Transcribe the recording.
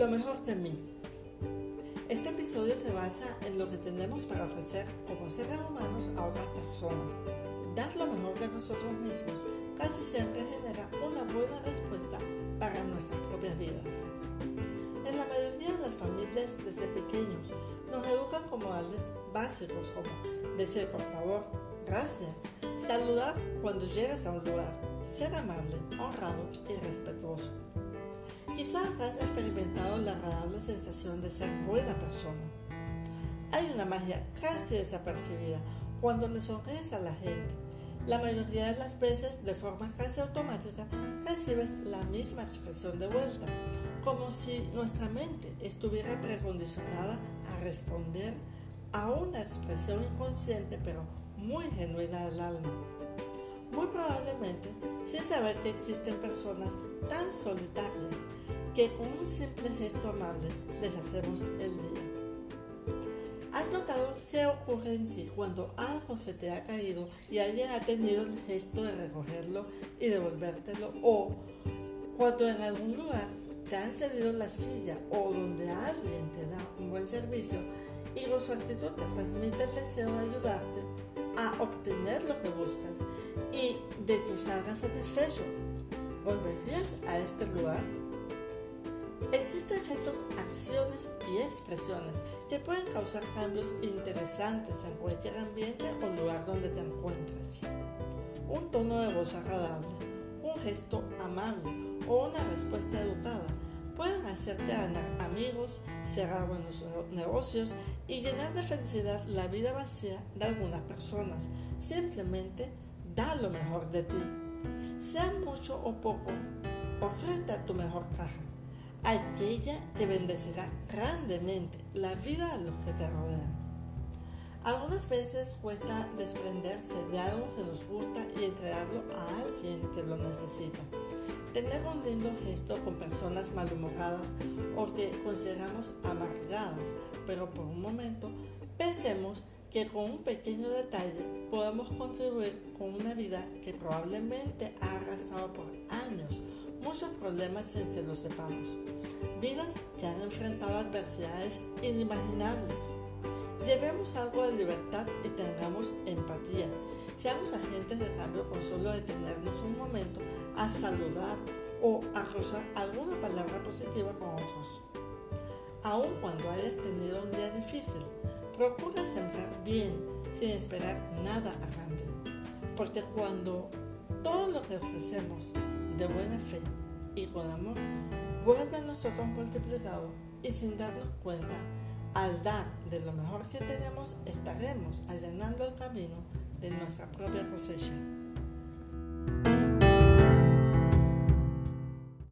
Lo mejor de mí. Este episodio se basa en lo que tenemos para ofrecer como seres humanos a otras personas. Dar lo mejor de nosotros mismos casi siempre genera una buena respuesta para nuestras propias vidas. En la mayoría de las familias desde pequeños nos educan como modales básicos como decir por favor, gracias, saludar cuando llegas a un lugar, ser amable, honrado y respetuoso. Quizás has experimentado la agradable sensación de ser buena persona. Hay una magia casi desapercibida cuando le sonríes a la gente. La mayoría de las veces, de forma casi automática, recibes la misma expresión de vuelta, como si nuestra mente estuviera precondicionada a responder a una expresión inconsciente pero muy genuina del alma. Muy probablemente sin saber que existen personas tan solitarias que con un simple gesto amable les hacemos el día. ¿Has notado qué ocurre en ti cuando algo se te ha caído y alguien ha tenido el gesto de recogerlo y devolvértelo? O cuando en algún lugar te han cedido la silla o donde alguien te da un buen servicio y con su actitud te transmite el deseo de ayudarte de que salgas satisfecho. ¿Volverías a este lugar? Existen gestos, acciones y expresiones que pueden causar cambios interesantes en cualquier ambiente o lugar donde te encuentres. Un tono de voz agradable, un gesto amable o una respuesta educada pueden hacerte ganar amigos, cerrar buenos negocios y llenar de felicidad la vida vacía de algunas personas. Simplemente da lo mejor de ti. Sea mucho o poco, ofrenda tu mejor caja aquella que bendecirá grandemente la vida de los que te rodean. Algunas veces cuesta desprenderse de algo que nos gusta y entregarlo a alguien que lo necesita. Tener un lindo gesto con personas malhumoradas o que consideramos amargadas, pero por un momento pensemos que con un pequeño detalle podemos contribuir con una vida que probablemente ha arrasado por años muchos problemas sin que lo sepamos. Vidas que han enfrentado adversidades inimaginables. Llevemos algo de libertad y tengamos empatía. Seamos agentes de cambio con solo detenernos un momento a saludar o a rozar alguna palabra positiva con otros. Aun cuando hayas tenido un día difícil, procura sembrar bien sin esperar nada a cambio. Porque cuando todo lo que ofrecemos de buena fe y con amor, vuelve a nosotros multiplicado y sin darnos cuenta, al dar de lo mejor que tenemos, estaremos allanando el camino de nuestra propia cosecha.